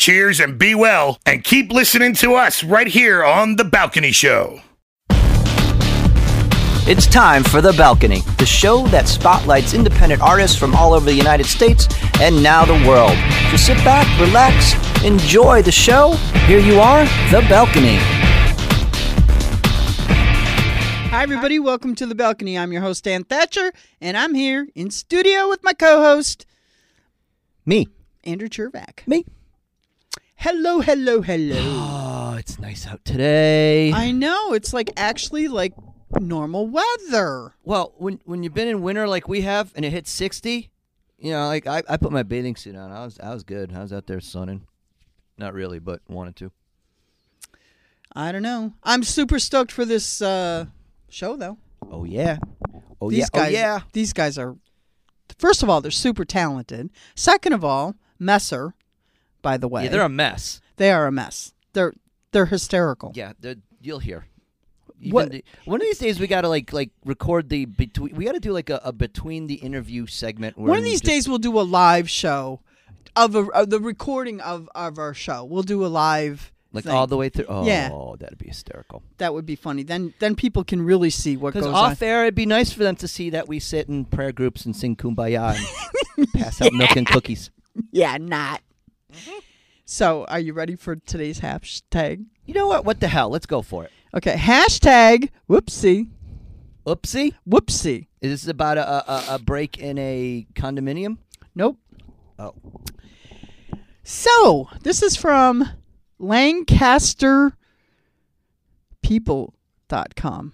Cheers and be well, and keep listening to us right here on The Balcony Show. It's time for The Balcony, the show that spotlights independent artists from all over the United States and now the world. So sit back, relax, enjoy the show. Here you are, The Balcony. Hi, everybody. Welcome to the balcony. I'm your host, Dan Thatcher, and I'm here in studio with my co host, Me. Andrew Chervak. Me. Hello, hello, hello. Oh, it's nice out today. I know. It's like actually like normal weather. well, when when you've been in winter like we have and it hits 60, you know, like I, I put my bathing suit on. I was I was good. I was out there sunning. Not really, but wanted to. I don't know. I'm super stoked for this uh, show, though. Oh yeah. Oh these yeah. Guys, oh yeah. These guys are, first of all, they're super talented. Second of all, Messer, by the way. Yeah, they're a mess. they are a mess. They're they're hysterical. Yeah, they're- you'll hear. Even What- the- one of these days we gotta like like record the between. We gotta do like a, a between the interview segment. Where One of these just- days, we'll do a live show of, a, of the recording of, of our show. We'll do a live like thing. all the way through. Oh, Yeah. that'd be hysterical. That would be funny. Then then people can really see what goes off on. air, it'd be nice for them to see that we sit in prayer groups and sing "Kumbaya" and pass out milk and cookies. Yeah, not. Mm-hmm. So, are you ready for today's hashtag? You know what? What the hell? Let's go for it. Okay, hashtag whoopsie Oopsie! whoopsie. Is this about a, a, a break in a condominium? Nope. Oh, So, this is from Lancaster People.com.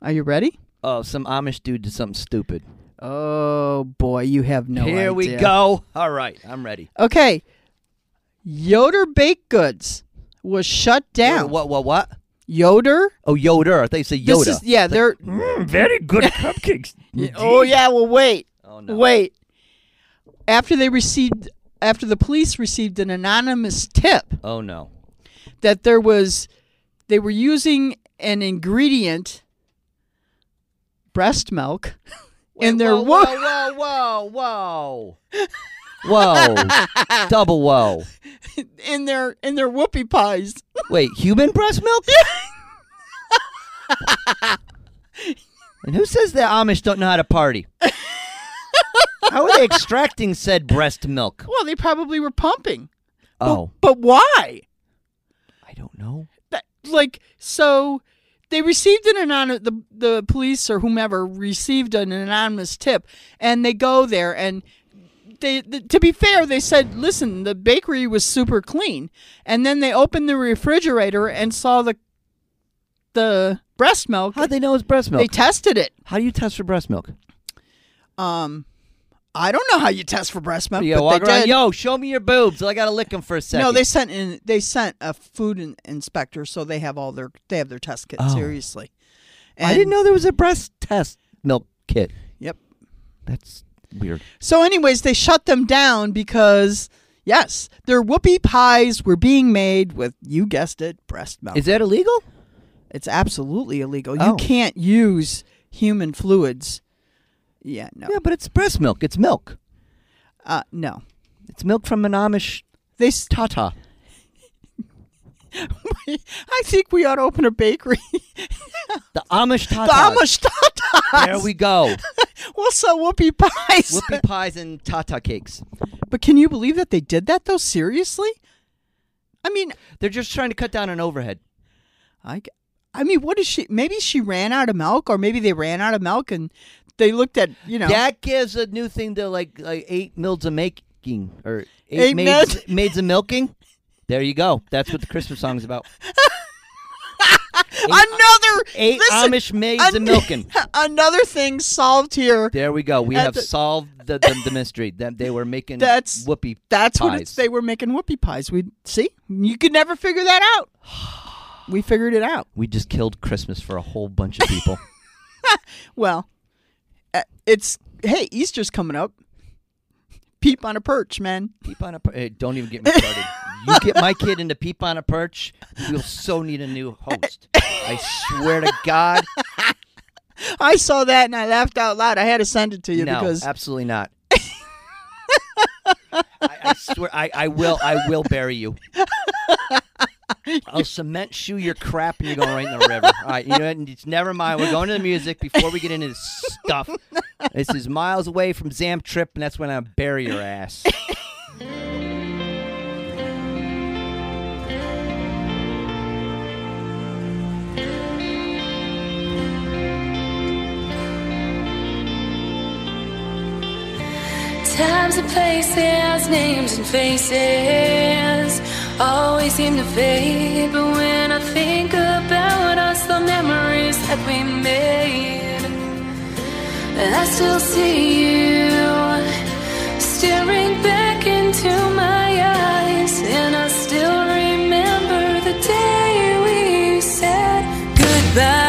Are you ready? oh, some Amish dude did something stupid. Oh boy, you have no Here we go. All right, I'm ready. Okay. Yoder Baked Goods was shut down. What? What? What? Yoder? Oh, Yoder. I thought you said Yoda. This is yeah, they're mm, very good cupcakes. Oh yeah, well wait. Oh no. Wait. After they received after the police received an anonymous tip Oh no. that there was they were using an ingredient breast milk in their whoa, wo- whoa, whoa, whoa, whoa, whoa, double whoa. in their in their whoopie pies. Wait, human breast milk? and who says the Amish don't know how to party? How are they extracting said breast milk? Well, they probably were pumping. But- Oh, But, why? I don't know. That, like so they received an anonymous the, the police or whomever received an anonymous tip and they go there and they th- to be fair they said listen the bakery was super clean and then they opened the refrigerator and saw the the breast milk How'd they know it's breast milk? they tested it how do you test for breast milk? um I don't know how you test for breast milk, but walk they around, did. yo, show me your boobs. I gotta lick them for a second. No, they sent in. They sent a food in, inspector, so they have all their they have their test kit Oh. seriously. I didn't know there was a breast test milk kit. Yep. That's weird. So, anyways, they shut them down because yes, their whoopie pies were being made with you guessed it, breast milk. Is that illegal? it's absolutely illegal. Oh. You can't use human fluids. Yeah, no, Yeah, but it's breast milk. It's milk. uh, no. It's milk from an Amish They. s- tata. I think we ought to open a bakery. The Amish the. Amish tatas. There we go. We'll sell whoopie pies. Whoopie pies and tata cakes. But can you believe that they did that though? Seriously? I mean, They're just trying to cut down on overhead. I, I mean, what is she? Maybe she ran out of milk, or maybe they ran out of milk and they looked at you know That gives a new thing to like, like eight mils of making or eight, Eight maids, mils? maids of milking. There you go. That's what the Christmas song is about. another Eight listen, Amish maids an- of milking. another thing solved here. There we go. We have the- solved the, the, the mystery. That they were making That's- whoopee. That's what it's, they were making whoopie pies. We see you could never figure that out. We figured it out. We just killed Christmas for a whole bunch of people. Well, uh, it's hey Easter's coming up. Peep on a perch, man. Peep on a perch. hey, don't even get me started. you get my kid into Peep on a Perch, we'll so need a new host. I swear to God, I saw that and I laughed out loud. I had to send it to you no, because absolutely not. I, I swear, I, I will, I will bury you. I'll cement shoe your crap and you're going right in the river. All right, you know, it's never mind. We're going to the music before we get into this stuff. This is miles away from Zam Trip, and that's when I bury your ass. Times and places, names and faces always seem to fade. But when I think about us, the memories that we made, I still see you staring back into my eyes, and I still remember the day we said goodbye.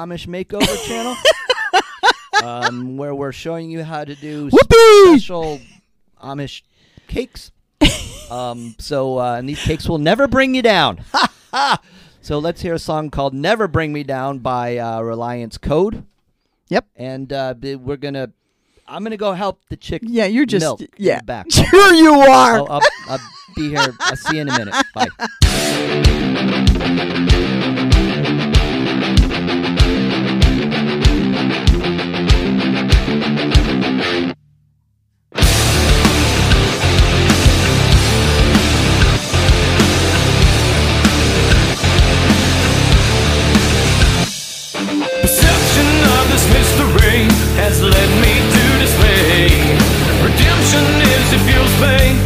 Amish Makeover channel, um, where we're showing you how to do Whoopee! special Amish cakes. um, so uh, and these cakes will never bring you down. so let's hear a song called "Never Bring Me Down" by uh, Reliance Code, Yep. and uh, we're gonna. I'm gonna go help the chick. Yeah, you're just milk yeah. back. Sure you are. I'll, I'll, I'll be here. I'll see you in a minute. Bye. Pain.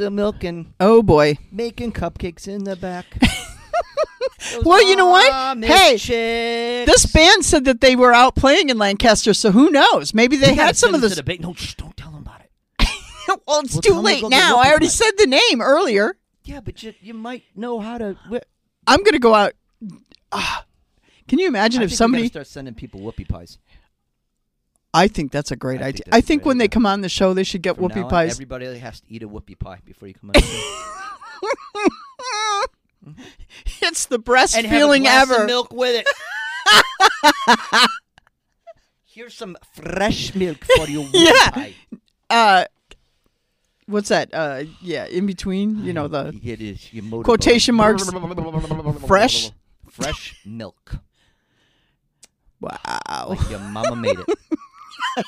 Eight of milk and Oh boy. making cupcakes in the back. Well, you know what? Hey, chicks. This band said that they were out playing in Lancaster, so who knows? Maybe they had some of this. the big. No, shh, don't tell them about it. well, it's Well, too tell 'em to late now. I already said the name earlier. Yeah, but you, you might know how to. wh- I'm gonna go out. Ah. can you imagine I if somebody? start sending people whoopie pies. I think that's a great I idea. that's I think when they come on the show, they should get From now whoopie on, pies. Everybody has to eat a whoopie pie before you come on. the show. it's the best and have a feeling glass ever. of milk with it. Here's some fresh milk for your whoopie Yeah. pie. Uh, what's that? Uh, yeah, in between. You know the It is quotation marks. Fresh. Fresh milk. Wow, Like your mama made it.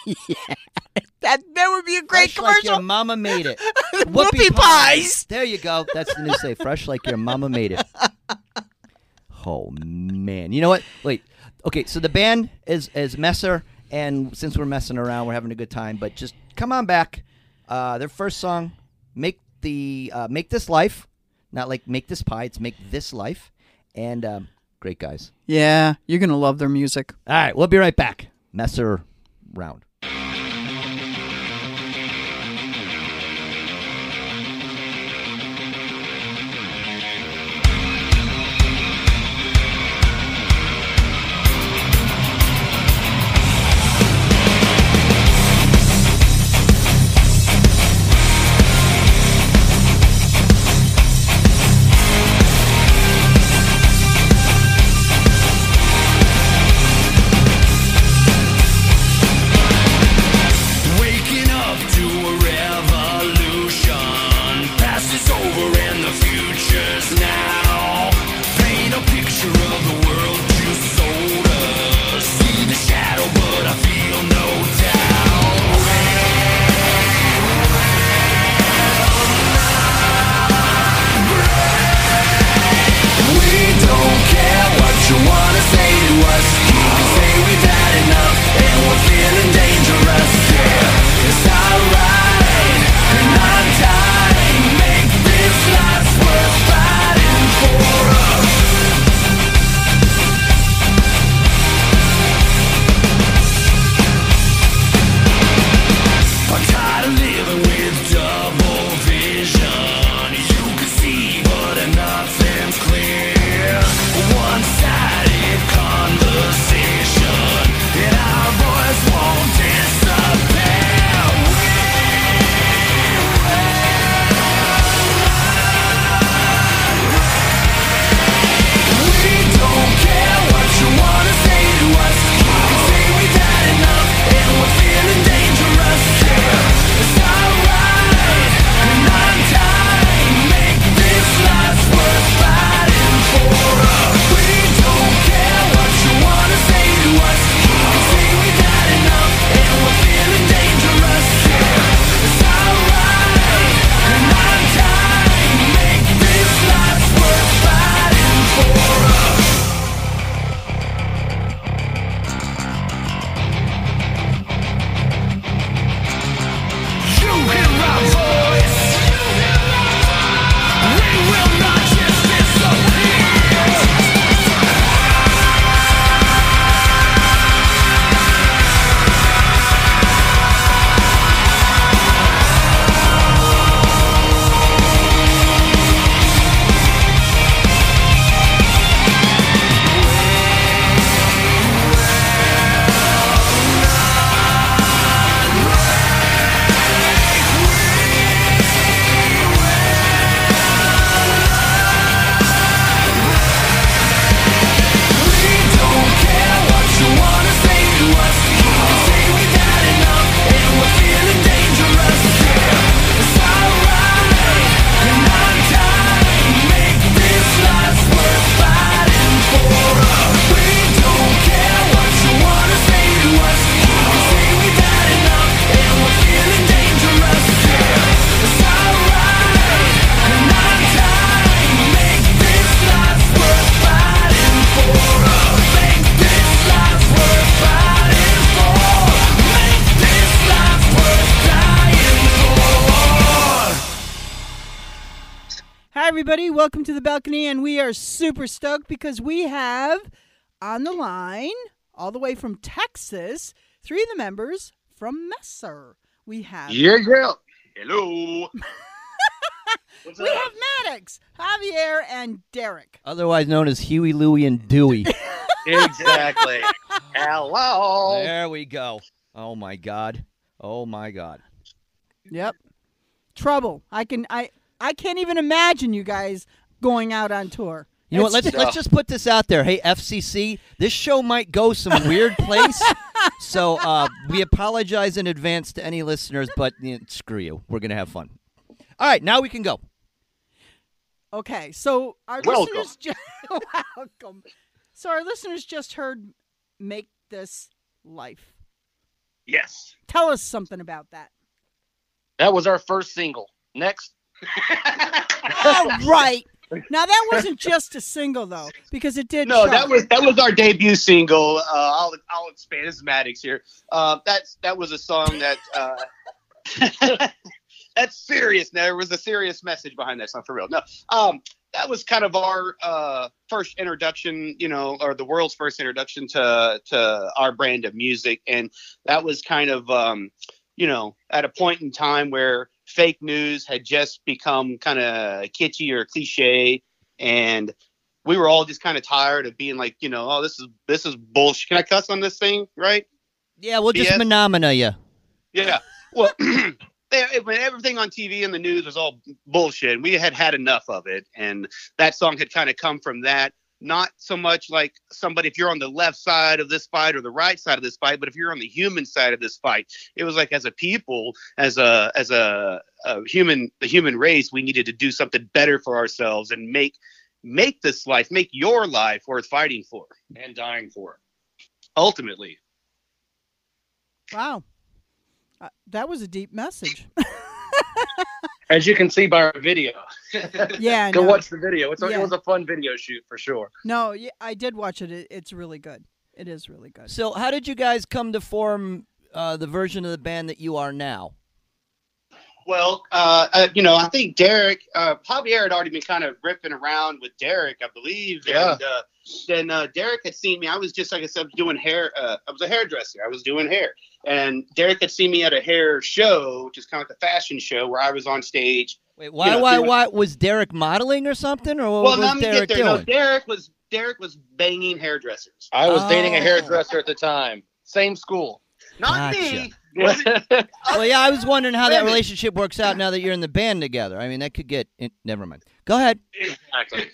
yeah. That, that would be a great Fresh commercial. Like your mama made it. Whoopie, pies. pies. There you go. That's the new say. Fresh like your mama made it. Oh man. You know what? Wait. Okay, so the band is is Messer, and since we're messing around, we're having a good time. But just come on back. Uh, their first song, make the uh, make this life, not like make this pie. It's make this life, and um, great guys. Yeah, you're gonna love their music. All right, we'll be right back. Messer round. Everybody. Welcome to the balcony, and we are super stoked because we have on the line, all the way from Texas, three of the members from Messer. We have. Yeah, girl, Hello. we have Maddox, Javier, and Derek. Otherwise known as Huey, Louie, and Dewey. exactly. Hello. There we go. Oh, my God. Oh, my God. Yep. Trouble. I can. I I can't even imagine you guys going out on tour. You know what? Let's let's just put this out there. Hey, FCC, this show might go some weird place. so uh, we apologize in advance to any listeners, but you know, screw you. We're gonna have fun. All right, now we can go. Okay, so our welcome. listeners just welcome. So our listeners just heard "Make This Life." Yes. Tell us something about that. That was our first single. Next, all right. Now that wasn't just a single though, because it did. No, chart. that was that was our debut single. Uh, I'll I'll expand. This is Maddox here. Uh, that's that was a song that uh, that's serious. Now, there was a serious message behind that song for real. No, um, that was kind of our uh, first introduction, you know, or the world's first introduction to to our brand of music, and that was kind of um, you know at a point in time where fake news had just become kind of kitschy or cliche, and we were all just kind of tired of being like, you know, oh, this is this is bullshit. Can I cuss on this thing, right? Yeah, we'll just BS. phenomena you. Yeah. Well, everything on TV and the news was all bullshit, and we had had enough of it, and that song had kind of come from that. Not so much like somebody if you're on the left side of this fight or the right side of this fight, but if you're on the human side of this fight, it was like as a people, as a as a, a human, the human race, we needed to do something better for ourselves and make make this life, make your life worth fighting for and dying for. Ultimately, Wow. Uh, that was a deep message. As you can see by our video. yeah. Go no. watch the video. It's a, Yeah. It was a fun video shoot for sure. No, yeah, I did watch it. it. It's really good. It is really good. So, how did you guys come to form uh, the version of the band that you are now? Well, uh, uh, you know, I think Derek, uh, Javier had already been kind of ripping around with Derek, I believe. Yeah. And uh, then uh, Derek had seen me. I was just like I said, doing hair. Uh, I was a hairdresser. I was doing hair. And Derek had seen me at a hair show, which is kind of like a fashion show where I was on stage. Wait, why, know, why, doing- why was Derek modeling or something, or what well, was let me Derek get there. doing? No, Derek was Derek was banging hairdressers. I was dating a Oh. hairdresser at the time. Same school. Not Gotcha. me. well, yeah, I was wondering how that relationship works out now that you're in the band together. I mean, that could get. In, never mind. Go ahead. Exactly.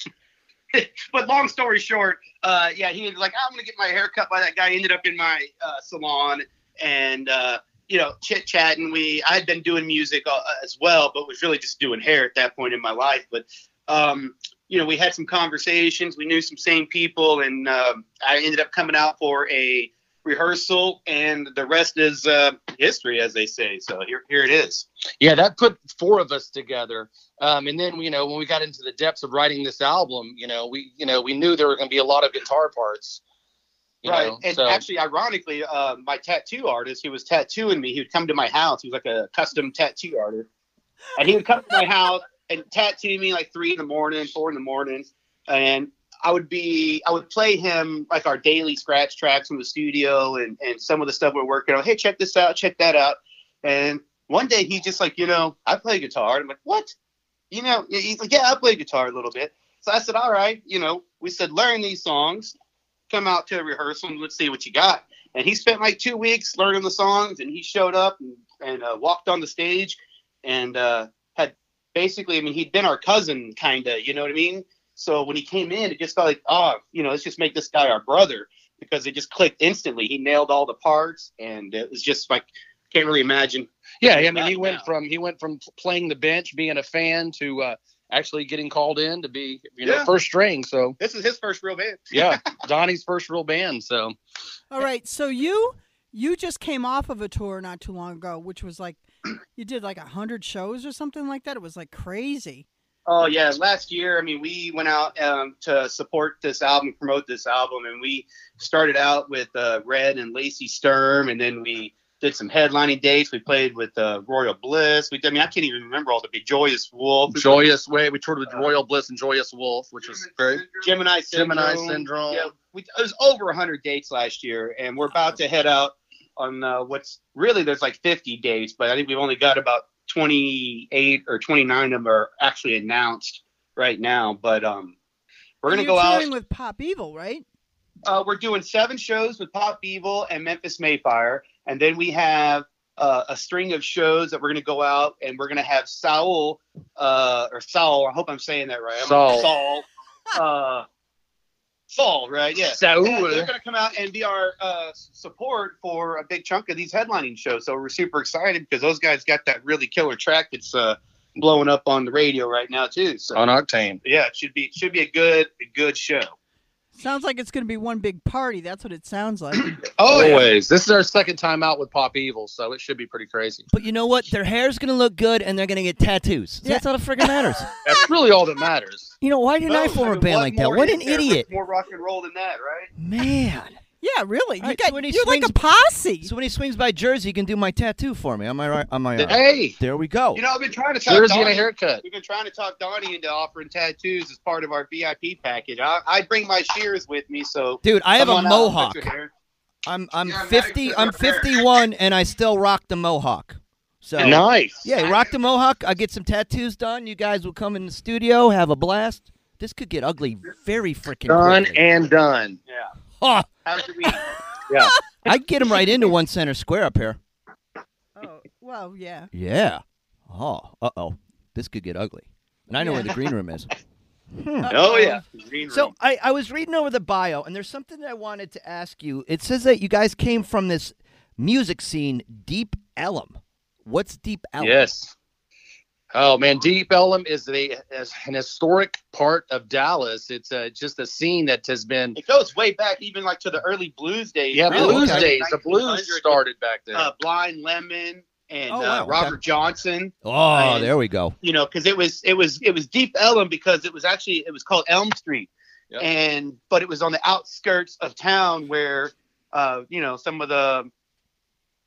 but long story short, uh, yeah, he was like, I'm gonna get my hair cut by that guy. He ended up in my uh, salon and uh, you know chit chatting. We I had been doing music uh, as well, but was really just doing hair at that point in my life. But um, you know, we had some conversations. We knew some same people, and um I ended up coming out for a rehearsal, and the rest is uh, history, as they say. So here, here it is. Yeah, that put four of us together. Um, and then you know when we got into the depths of writing this album, you know we you know we knew there were going to be a lot of guitar parts. you right. know, and so- actually, ironically, uh, my tattoo artist, he was tattooing me, he would come to my house. He was like a custom tattoo artist. And he would come to my house and tattoo me like three in the morning, four in the morning. And I would be, I would play him like our daily scratch tracks from the studio and, and some of the stuff we're working on. Hey, check this out, check that out. And one day he's just like, you know, I play guitar. I'm like, what? You know, he's like, yeah, I play guitar a little bit. So I said, all right, you know, we said, learn these songs come out to a rehearsal and let's see what you got. And he spent like two weeks learning the songs, and he showed up and, and uh, walked on the stage and uh, had basically, I mean, he'd been our cousin, kind of, you know what I mean? So when he came in, it just felt like, oh, you know, let's just make this guy our brother because it just clicked instantly. He nailed all the parts, and it was just like, can't really imagine. Yeah, I mean, he went now. from he went from playing the bench, being a fan, to uh, actually getting called in to be you know Yeah. first string. So This is his first real band. yeah, Donnie's first real band. So All right, so you you just came off of a tour not too long ago, which was like you did like a hundred shows or something like that. It was like crazy. Oh yeah, last year, I mean, we went out um, to support this album, promote this album, and we started out with uh, Red and Lacey Sturm, and then we did some headlining dates. We played with uh, Royal Bliss. We, did, I mean, I can't even remember all the big Joyous Wolf, Joyous Way, we toured with Royal Bliss and Joyous Wolf, which was very Gemini Syndrome. Gemini Syndrome. Yeah, we, it was over 100 dates last year, and we're about to head out on uh, what's really there's like 50 dates, but I think we've only got about 28 or 29 of them are actually announced right now. But um, we're gonna go out. with Pop Evil, right? Uh, we're doing seven shows with Pop Evil and Memphis May Fire, and then we have uh, a string of shows that we're going to go out and we're going to have Saul uh, or Saul. I hope I'm saying that right. I'm- Saul. Saul. Uh, Saul, right? Yeah. Saul. And they're going to come out and be our uh, support for a big chunk of these headlining shows. So we're super excited because those guys got that really killer track that's uh, blowing up on the radio right now too. So on Octane. yeah, it should be it should be a good a good show. Sounds like it's going to be one big party. That's what it sounds like. Oh, yeah. Always. This is our second time out with Pop Evil, so it should be pretty crazy. But you know what? Their hair's gonna look good, and they're gonna get tattoos. So That's all that freaking matters. That's really all that matters. You know, why didn't I oh, form a mean, band like that? What an idiot, More rock and roll than that, right? man. Yeah, really. All right, you got, so when he you're like a posse. So when he swings by Jersey, he can do my tattoo for me. Am I right? Am I right? Hey, There we go. You know, I've been trying to talk Jersey and a haircut. We've been trying to talk Donnie into offering tattoos as part of our VIP package. I, I bring my shears with me, so Dude, I have a come on out, mohawk. cut your hair. I'm I'm Yeah, 50. nice. I'm 51, and I still rock the mohawk. So Nice. yeah, rock the mohawk. I get some tattoos done. You guys will come in the studio, have a blast. This could get ugly very freaking Done quickly. and done. Yeah. Oh, After we, Yeah. I'd get him right into one center square up here. Oh, well, yeah. Yeah. Oh, uh oh. This could get ugly. And I know where the green room is. oh yeah, So. I, I was reading over the bio, and there's something that I wanted to ask you. It says that you guys came from this music scene, Deep Ellum. What's Deep Ellum? Yes. Oh man, Deep Ellum is a is an historic part of Dallas. It's uh, just a scene that has been it goes way back, even like to the early blues days. yeah Oh, blues okay. days. The blues started back then. Uh, Blind Lemon and Oh, wow, uh, okay. Robert Johnson. Oh, And- there we go. you know, because it was it was it was Deep Ellum because it was actually it was called Elm Street, Yep. and but it was on the outskirts of town where uh, you know some of the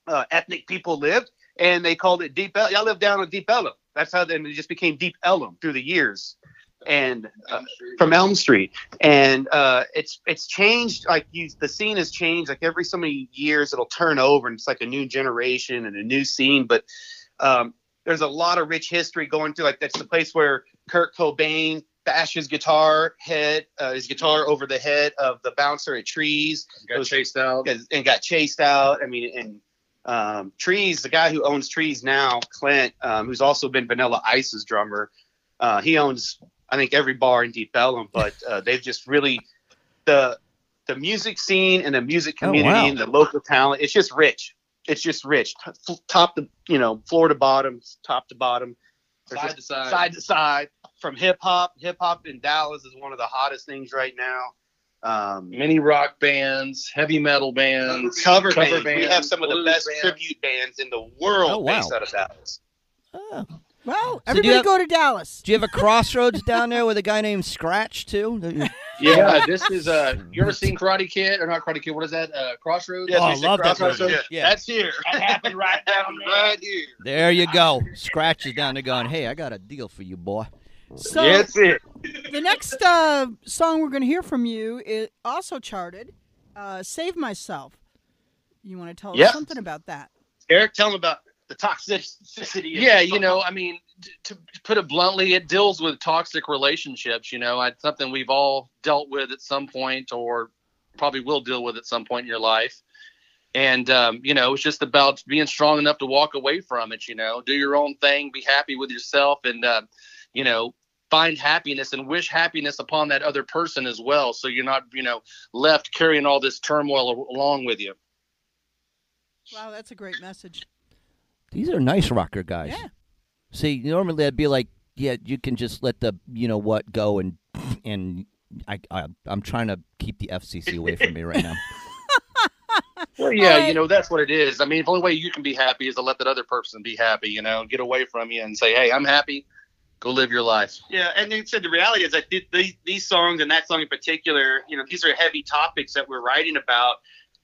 uh, ethnic people lived, and they called it Deep Ellum. Y'all live down on Deep Ellum. That's how then it just became Deep Elm through the years, and uh, from Elm Street, and uh, it's it's changed. Like you, the scene has changed. Like every so many years, it'll turn over, and it's like a new generation and a new scene, but. Um, there's a lot of rich history going through. Like that's the place where Kurt Cobain bashed his guitar head, uh, his guitar over the head of the bouncer at Trees, Got chased out. and got chased out. I mean, and um, Trees, the guy who owns Trees now, Clint, um, who's also been Vanilla Ice's drummer, uh, he owns I think every bar in Deep Ellum. But uh, they've just really the the music scene and the music Oh, community wow. and the local talent. It's just rich. It's just rich, T- top to you know, floor to bottom, top to bottom, Side to side. side to side. From hip hop, hip hop in Dallas is one of the hottest things right now. Um, Many rock bands, heavy metal bands, cover, cover bands. We have some of the best bands. tribute bands in the world Oh, wow. based out of Dallas. Oh. Well, do everybody you have- go to Dallas. Do you have a crossroads down there with a guy named Scratch too? Yeah, this is uh you ever seen Karate Kid or not Karate Kid? What is that? Uh Crossroads? Oh, I we said love that Crossroads. movie. Yeah. Yeah. That's here. That happened right down there. Right here. There you go. Scratch is down there going, "Hey, I got a deal for you, boy." So That's it. the next uh, song we're going to hear from you is also charted. Uh, Save Myself. You want to tell Yeah. us something about that? Eric, tell them about the toxicity. Yeah, you know, I mean, t- to put it bluntly, it deals with toxic relationships. You know, it's something we've all dealt with at some point, or probably will deal with at some point in your life. And um, you know, it's just about being strong enough to walk away from it. You know, do your own thing, be happy with yourself, and uh, you know, find happiness and wish happiness upon that other person as well. So you're not, you know, left carrying all this turmoil along with you. Wow, that's a great message. These are nice rocker guys. Yeah. See, normally I'd be like, "Yeah, you can just let the you know what go," and and I, I I'm trying to keep the FCC away from me right now. Well, yeah, Alright. you know that's what it is. I mean, the only way you can be happy is to let that other person be happy. You know, get away from you and say, "Hey, I'm happy. Go live your life." Yeah, and they said the reality is that th- these these songs and that song in particular, you know, these are heavy topics that we're writing about,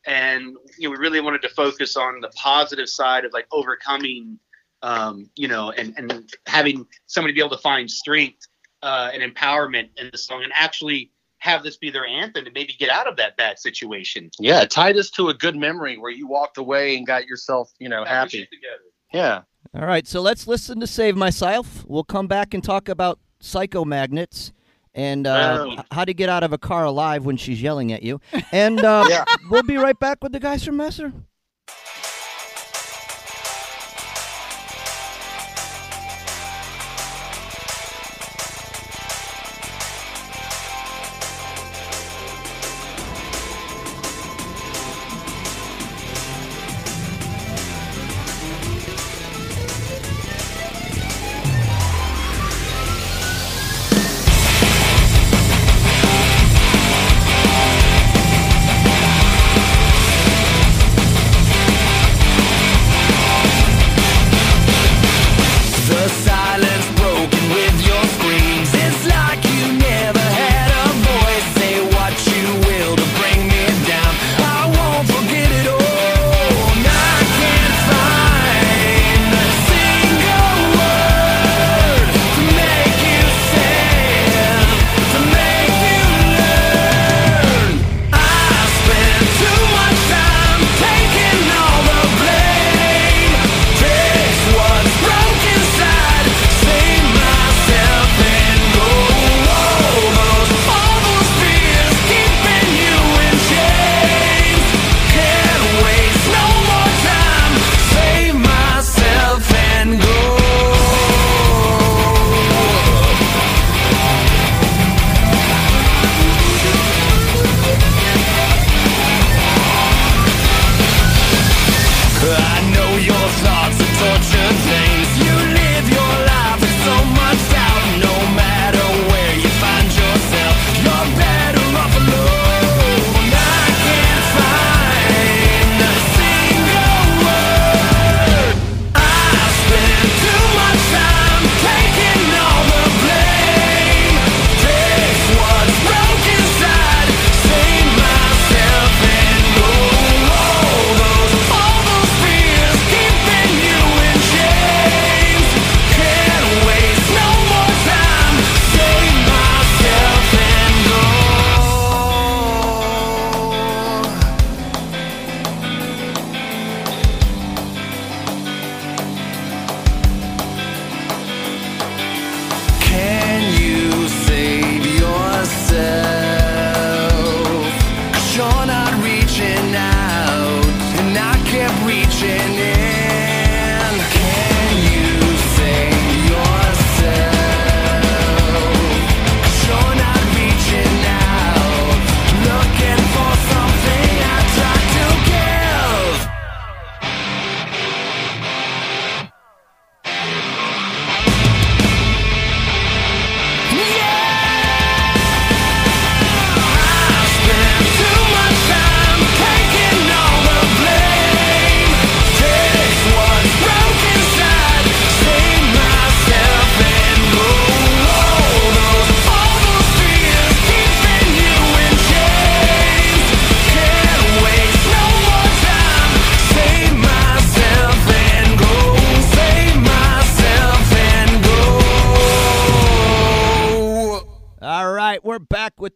and you know, we really wanted to focus on the positive side of like overcoming, um, you know, and and having somebody be able to find strength uh, and empowerment in the song, and actually have this be their anthem to maybe get out of that bad situation. Yeah, tie this to a good memory where you walked away and got yourself, you know, happy. Yeah. All right, so let's listen to "Save Myself." We'll come back and talk about psychomagnets and uh, h- how to get out of a car alive when she's yelling at you. And uh, Yeah. we'll be right back with the guys from Messer.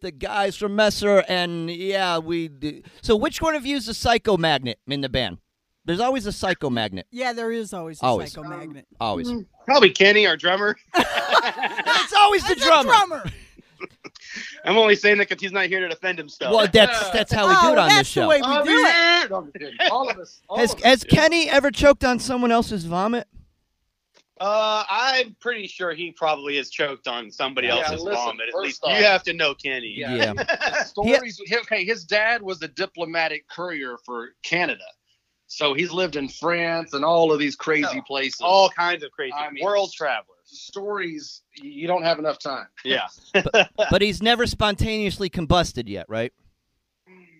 The guys from Messer, and yeah, we. d- So, which one of you is a psycho magnet in the band? There's always a psycho magnet. Yeah, there is always a Always. psychomagnet. Always. Mm. Probably Kenny, our drummer. it's always the It's drummer. drummer. I'm only saying that because he's not here to defend himself. Well, that's that's how we oh, do it oh, on that's this show. the way we I'm do it. here. No, I'm kidding. All of us. All Has of us. has Kenny ever choked on someone else's vomit? Uh, I'm pretty sure he probably has choked on somebody Yeah, else's listen, vomit. At least off- you have to know Kenny. Yeah. stories. Okay, his dad was a diplomatic courier for Canada, so he's lived in France and all of these crazy places. All kinds of crazy I mean- world travelers. stories. You don't have enough time. Yeah. But he's never spontaneously combusted yet, right?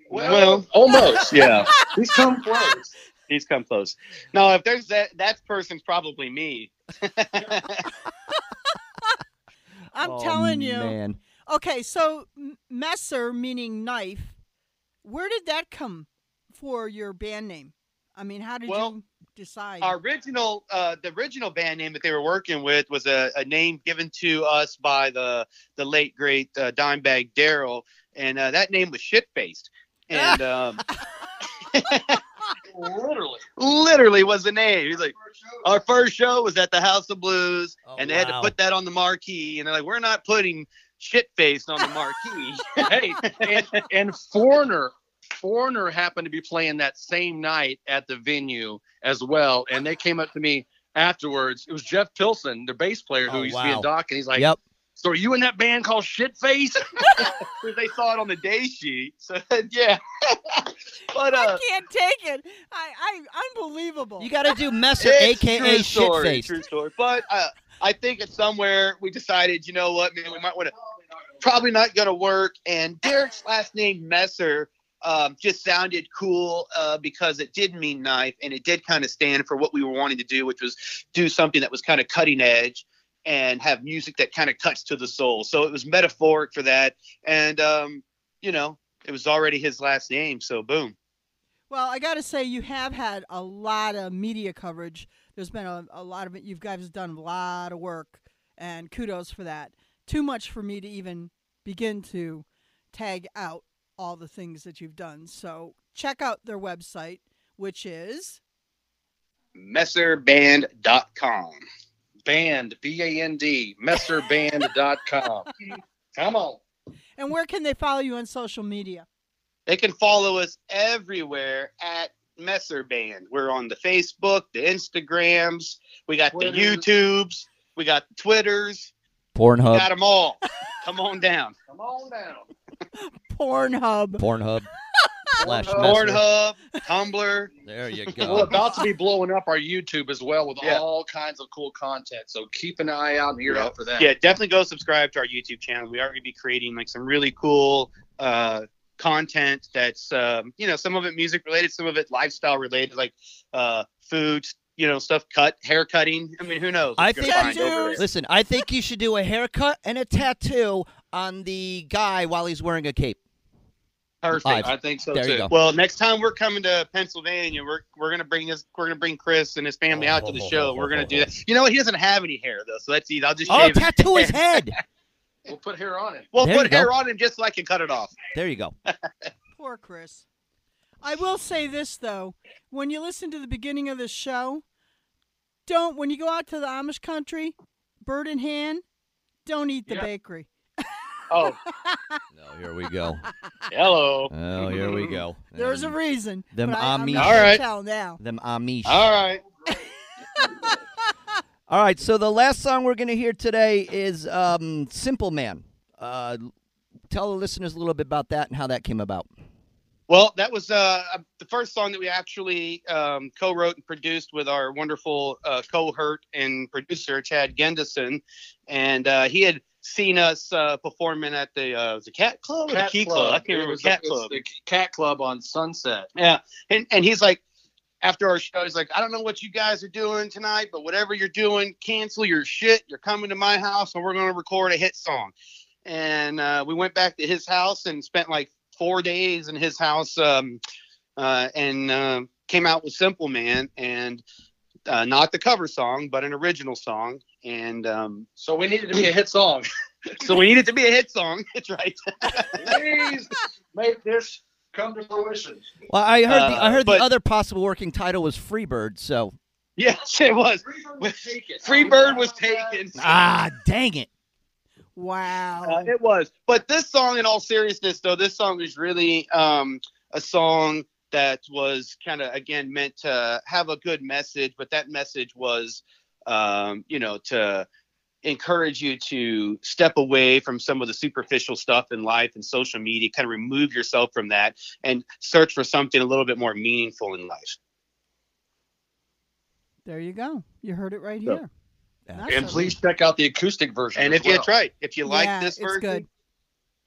Well, almost. yeah. He's come close. He's come close. No, if there's that, that person's probably me. I'm Oh, telling you. man. Okay, so Messer meaning knife. Where did that come for your band name? I mean, how did Well, you decide? Our original, uh, the original band name that they were working with was a, a name given to us by the the late great uh, Dimebag Darrell, and uh, that name was Shit Faced, and um, Literally. literally was the name. He's like, our first show was at the House of Blues, Oh, and they had to put that on the marquee, and they're like, we're not putting Shit Faced on the marquee. hey, and, and Foreigner, Foreigner happened to be playing that same night at the venue as well, and they came up to me afterwards. It was Jeff Pilson, the bass player who Oh, used to be wow. in Dokken, and he's like, yep. "So are you in that band called Shitface?" they saw it on the day sheet, so yeah. but I uh, can't take it. I, I unbelievable. You got to do Messer, aka true story. True story. But uh, I think it's somewhere we decided, you know what, man, we might want to. Probably not going to work. And Derek's last name Messer um, just sounded cool uh, because it did mean knife, and it did kind of stand for what we were wanting to do, which was do something that was kind of cutting edge and have music that kind of cuts to the soul. So it was metaphoric for that, and um, you know, it was already his last name, so boom. Well, I got to say, you have had a lot of media coverage. There's been a, a lot of it. You guys have done a lot of work, and kudos for that. Too much for me to even begin to tag out all the things that you've done. So check out their website, which is Messerband.com. Band, B A N D, messerband.com. Come on. and where can they follow you on social media? They can follow us everywhere at Messer Band. We're on the Facebook, the Instagrams, we got the YouTubes, we got the Twitters, we Pornhub. got them all. Come on down. Come on down. Pornhub. Pornhub. Slash Messer. Pornhub, Tumblr. There you go. We're about to be blowing up our YouTube as well with Yeah. all kinds of cool content. So keep an eye out and ear out for that. Yeah, definitely go subscribe to our YouTube channel. We are going to be creating like some really cool uh, content that's, um, you know, some of it music related, some of it lifestyle related, like uh, food, you know, stuff cut, hair cutting. I mean, who knows? I think- gonna find over. Listen, I think you should do a haircut and a tattoo on the guy while he's wearing a cape. Perfect. Live. I think so There too. Well, next time we're coming to Pennsylvania, we're we're gonna bring this we're gonna bring Chris and his family out to the oh, show. We're gonna do that. You know what? He doesn't have any hair though, so that's easy. I'll just Oh, tattoo his head. We'll put hair on it. We'll There put you go. hair on him just so I can cut it off. There you go. Poor Chris. I will say this though, when you listen to the beginning of the show, don't when you go out to the Amish country, bird in hand, don't eat the Yeah. bakery. Oh, No, here we go. hello. Oh, here we go. There's a reason. them but I, Amish- not All gonna right. tell now. them Amish. All right. All right, so the last song we're going to hear today is um, Simple Man. Uh, tell the listeners a little bit about that and how that came about. Well, that was uh, the first song that we actually um, co-wrote and produced with our wonderful uh, cohort and producer Chad Gendison, and uh, he had seen us uh, performing at the uh, was it Cat Club or the Key Club? I can't It remember. was Cat the, it's Club. the Cat Club on Sunset. Yeah, and and he's like, after our show, he's like, I don't know what you guys are doing tonight, but whatever you're doing, cancel your shit. You're coming to my house, and we're going to record a hit song. And uh, we went back to his house and spent like four days in his house, um, uh, and uh, came out with Simple Man, and uh, not the cover song, but an original song. And um, So we needed to be a hit song. So we need it to be a hit song. That's right. Please make this come to fruition. Well, I heard the, I Uh, heard but- the other possible working title was Freebird. So yes, it was. Freebird was taken. ah, dang it. Wow. Uh, it was. But this song, in all seriousness, though, this song is really um, a song that was kind of, again, meant to have a good message, but that message was, um, you know, to encourage you to step away from some of the superficial stuff in life and social media, kind of remove yourself from that and search for something a little bit more meaningful in life. there you go. You heard it right So- here. That's And a- please check out the acoustic version. And as if you, well. that's right, if you like Yeah, this version, good.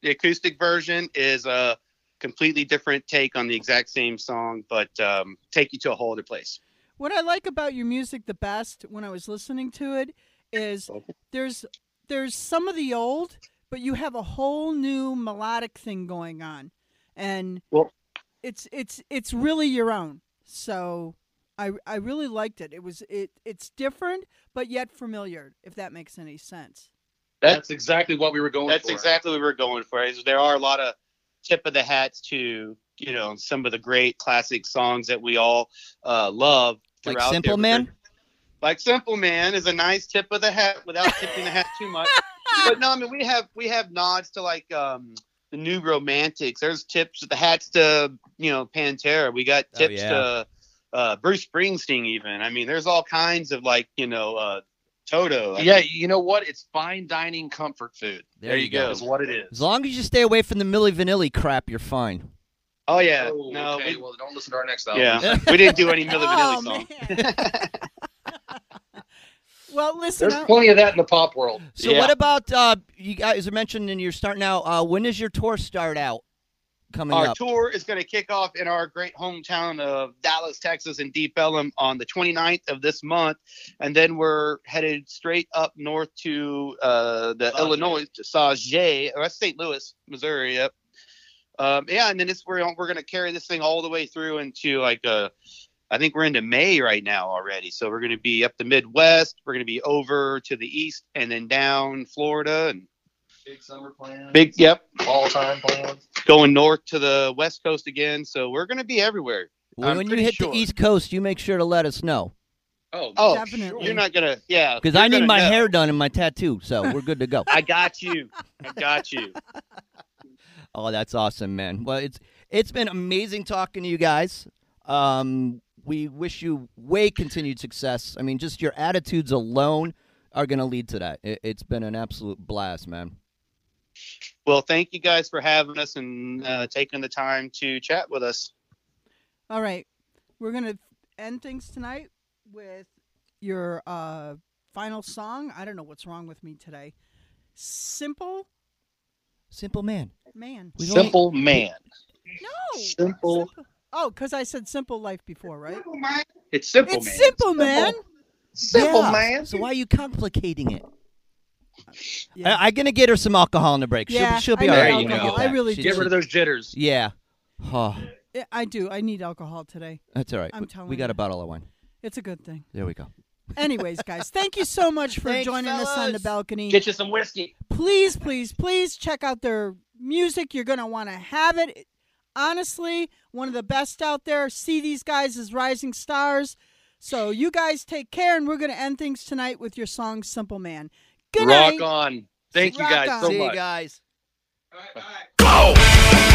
the acoustic version is a completely different take on the exact same song, but um, take you to a whole other place. What I like about your music the best when I was listening to it is there's there's some of the old, but you have a whole new melodic thing going on, and Well- it's it's it's really your own. So I I really liked it. It was it it's different but yet familiar. If that makes any sense. That's exactly what we were going That's for. exactly what we were going for. Is there are a lot of tip of the hats to you know some of the great classic songs that we all uh, love. Like Simple Man? Like Simple Man is a nice tip of the hat without tipping the hat too much. But no, I mean we have we have nods to like um the new romantics. There's tips the hats to you know Pantera. We got Oh, tips yeah. to uh, Bruce Springsteen even. I mean there's all kinds of like you know uh, Toto. I Yeah, you know what? It's fine dining comfort food. There you go. Is what it is. As long as you stay away from the Milli Vanilli crap, you're fine. Oh yeah, Oh, no, okay. we, well, don't listen to our next album. yeah, we didn't do any Milli Vanilli Oh, song. well, listen. There's I- plenty of that in the pop world. So Yeah. what about uh, you guys are and you're starting out? Uh, when does your tour start out? Coming up? Our up. tour is going to kick off in our great hometown of Dallas, Texas, in Deep Ellum on the 29th of this month, and then we're headed straight up north to uh, the Sauget. Illinois to Sauget, or St. Louis, Missouri. Yep. Um, yeah, and then it's we're we're going to carry this thing all the way through into like uh, I think we're into May right now already. So we're going to be up the Midwest. We're going to be over to the east, and then down Florida, and Big summer plans. big yep, all time plans. going north to the west coast again. So we're going to be everywhere. when when you hit sure. the East Coast, you make sure to let us know Oh, Oh, Definitely. You're not gonna, yeah. because I need my know. hair done and my tattoo, so we're good to go. I got you. I got you. Oh, that's awesome, man. Well, it's it's been amazing talking to you guys. Um, we wish you way continued success. I mean, just your attitudes alone are going to lead to that. It, it's been an absolute blast, man. Well, thank you guys for having us and uh, taking the time to chat with us. All right. We're going to end things tonight with your uh, final song. I don't know what's wrong with me today. Simple Simple man. Man. We've only- simple man. No. Simple. Oh, because I said simple life before, right? Simple man. It's simple, it's man. simple, man. Simple Yeah. man. So why are you complicating it? Yeah. I, I'm gonna get her some alcohol in the break. Yeah, she'll be, she'll be I all need right. when we alcohol. get I really She- do. Get rid of those jitters. Yeah. Oh, I do. I need alcohol today. that's all right. I'm We- telling we got you. a bottle of wine. It's a good thing. There we go. Anyways, guys, thank you so much for Thanks, joining us on the balcony. Get you some whiskey. please, please, please check out their music. You're gonna want to have it. Honestly, one of the best out there. See these guys as rising stars. So you guys take care, and we're gonna end things tonight with your song "Simple Man." Good Rock night. on. Thank you guys on. so See you much. guys. It's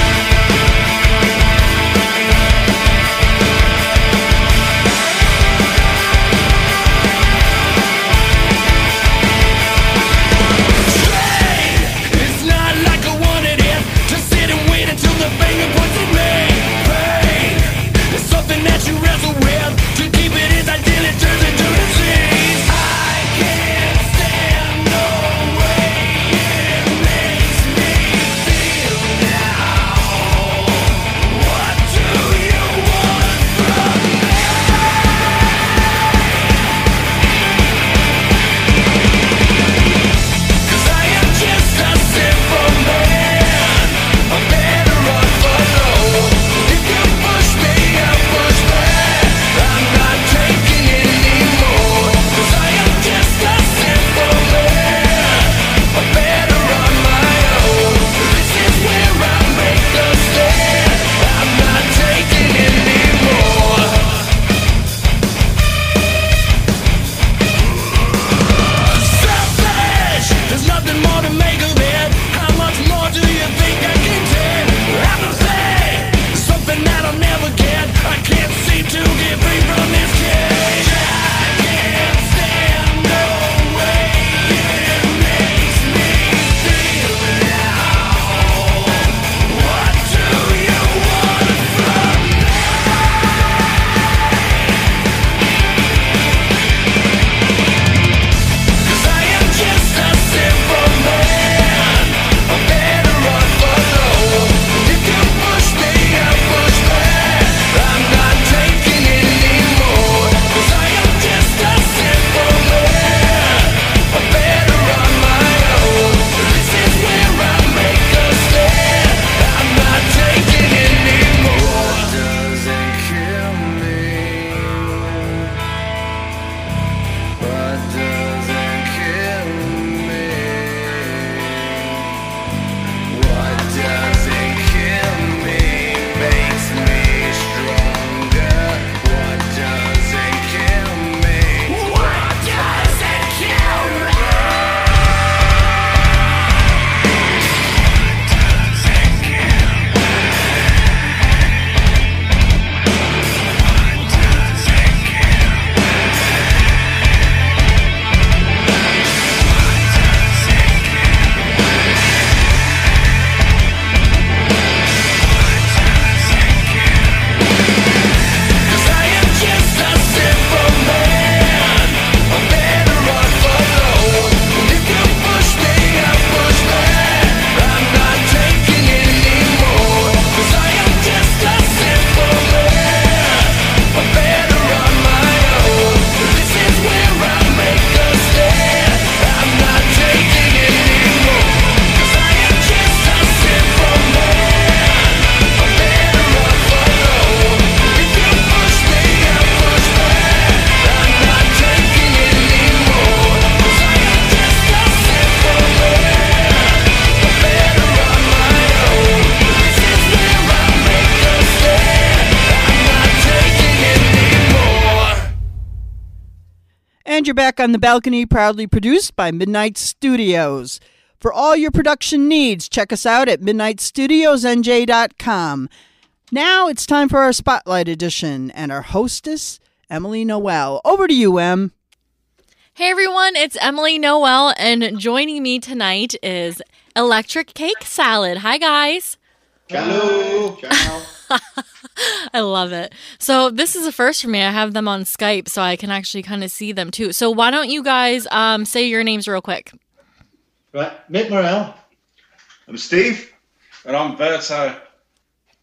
And you're back on the balcony, proudly produced by Midnight Studios. For all your production needs, check us out at midnightstudiosnj.com. Now it's time for our Spotlight Edition and our hostess, Emily Noel. Over to you, Em. Hey everyone, it's Emily Noel, and joining me tonight is Electric Cake Salad. Hi guys. Hello. Ciao. I love it. So this is a first for me. I have them on Skype, so I can actually kind of see them too. So why don't you guys um, say your names real quick? Right, Mick Morrell. I'm Steve. And I'm Berto.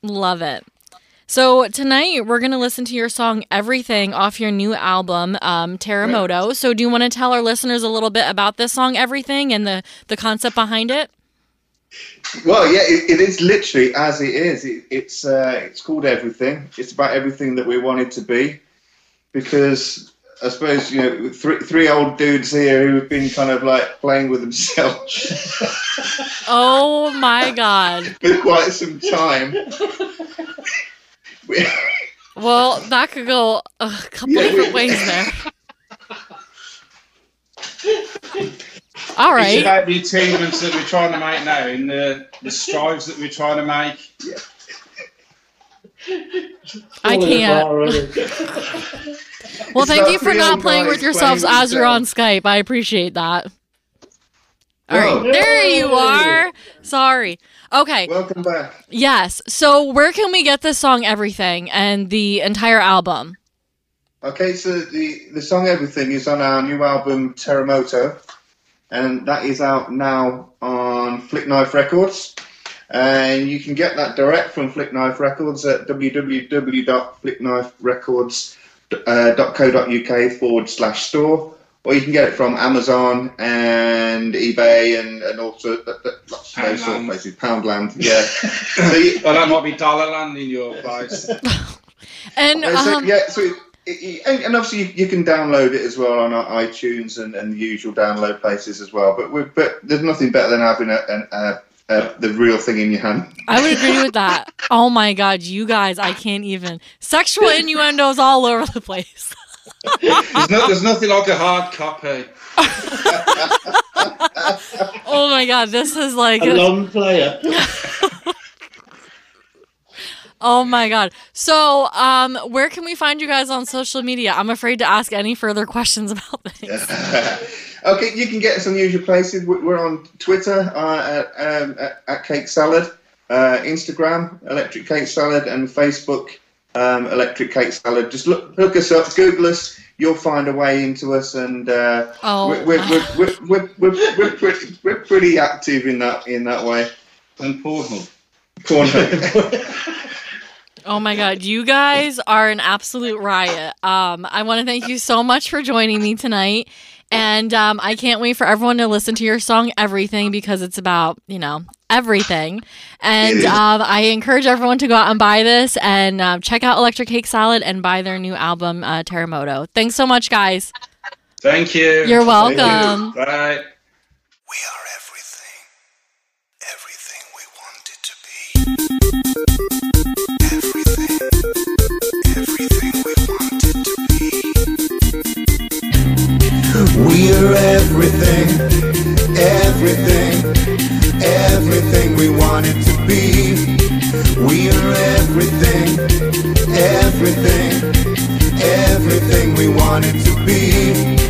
Love it. So tonight we're gonna listen to your song "Everything" off your new album, um, Terremoto. So do you want to tell our listeners a little bit about this song, "Everything," and the the concept behind it? Well, yeah, it, it is literally as it is. It, it's uh, it's called everything. It's about everything that we want it to be, because I suppose you know three three old dudes here who have been kind of like playing with themselves Oh my god. for quite some time. Well, that could go a couple Yeah, different we- ways there. All It's about the achievements that we're trying to make now and the, the strives that we're trying to make. I can't. Well, It's thank you for not playing with yourselves playing as you're on. Skype. I appreciate that. All right, Whoa. there you are. Sorry. Okay. Welcome back. Yes. So, where can we get this song "Everything" and the entire album? Okay, so the the song "Everything" is on our new album Terremoto, and that is out now on Flick Knife Records. And you can get that direct from Flick Knife Records at www.flickkniferecords.co.uk forward slash store, or you can get it from Amazon and eBay and, and also uh, uh, lots of those sort of Poundland. places. Poundland, yeah. so you, Well, that might be Dollarland in your place. And Uh, so, um, yeah, so it, it, and, and obviously you, you can download it as well on our iTunes and, and the usual download places as well. But we but there's nothing better than having a, an, a, a, the real thing in your hand. I would agree with that. Oh my god, you guys, I can't even. Sexual innuendos all over the place. There's, no, there's nothing like a hard copy. Oh my god, this is like A long player. Oh my god. So, um where can we find you guys on social media? I'm afraid to ask any further questions about things. okay, you can get us on the usual places. We- We're on Twitter uh, at, um, at, at Cake Salad, uh, Instagram Electric Cake Salad, and Facebook um, Electric Cake Salad. Just look look us up, Google us. You'll find a way into us, and uh, Oh. we're, we're, we're, we're, we're, we're, we're, pretty, we're pretty active in that in that way. And Pornhub. Pornhub. Oh my god, you guys are an absolute riot. Um I want to thank you so much for joining me tonight. And um, I can't wait for everyone to listen to your song Everything because it's about, you know, everything. And um, I encourage everyone to go out and buy this and um, check out Electric Cake Salad and buy their new album, uh, Terremoto. Thanks so much, guys. Thank you. You're Thank you. welcome. Bye. Everything, everything we wanted to be.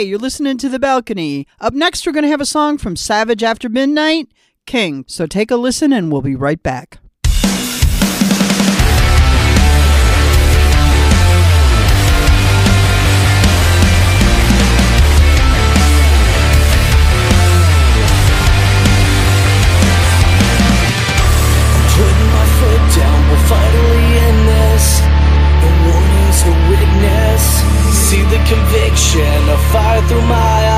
Hey, you're listening to The Balcony. Up next, we're going to have a song from Savage After Midnight, King. So take a listen and we'll be right back. fire through my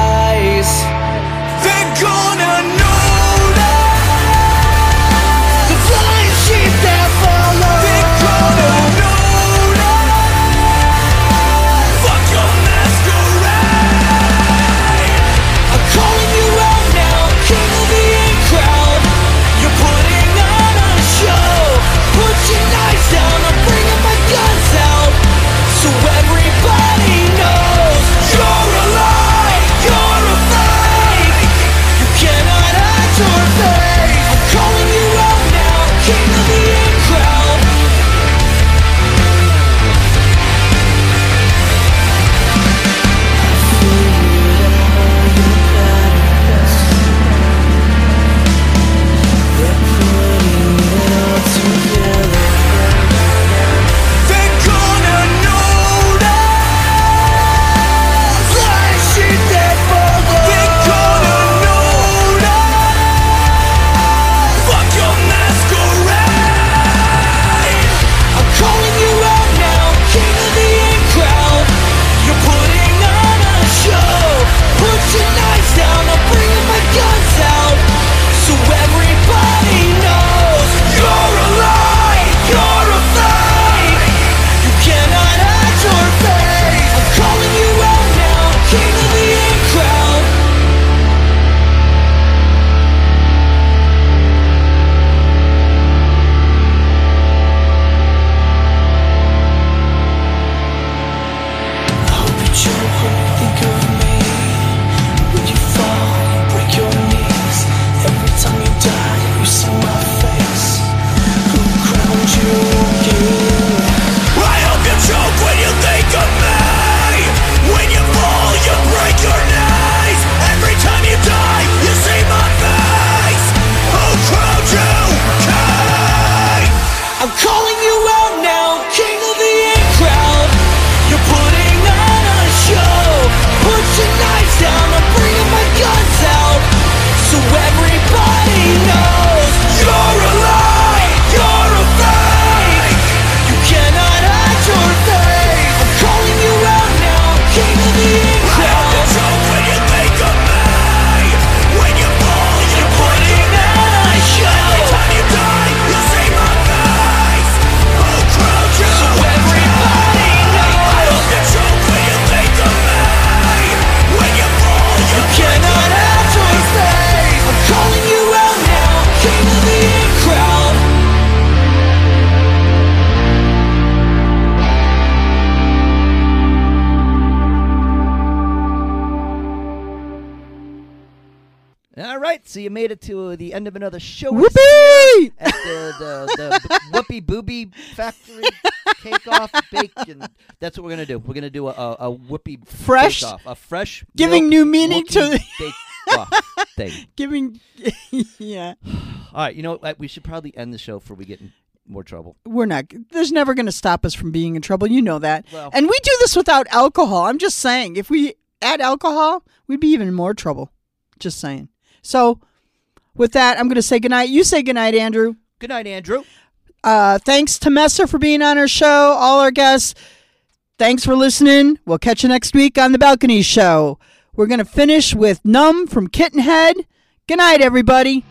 the the, Whoopie Booby Factory Cake Off Bacon. That's what we're gonna do. We're gonna do a, a, a Whoopie Fresh- Off, a fresh Giving new meaning to the- Bake Off thing. Giving, yeah. All right, you know what? We should probably end the show before we get in more trouble. We're not. There's never going to stop us from being in trouble. You know that. Well- and we do this without alcohol. I'm just saying. If we add alcohol, we'd be even more trouble. Just saying. So, with that, I'm going to say goodnight. You say goodnight, Andrew. Good night, Andrew. Uh, thanks to Messer for being on our show. All our guests. Thanks for listening. We'll catch you next week on the Balcony Show. We're going to finish with Numb from Kittenhead. Good night, everybody.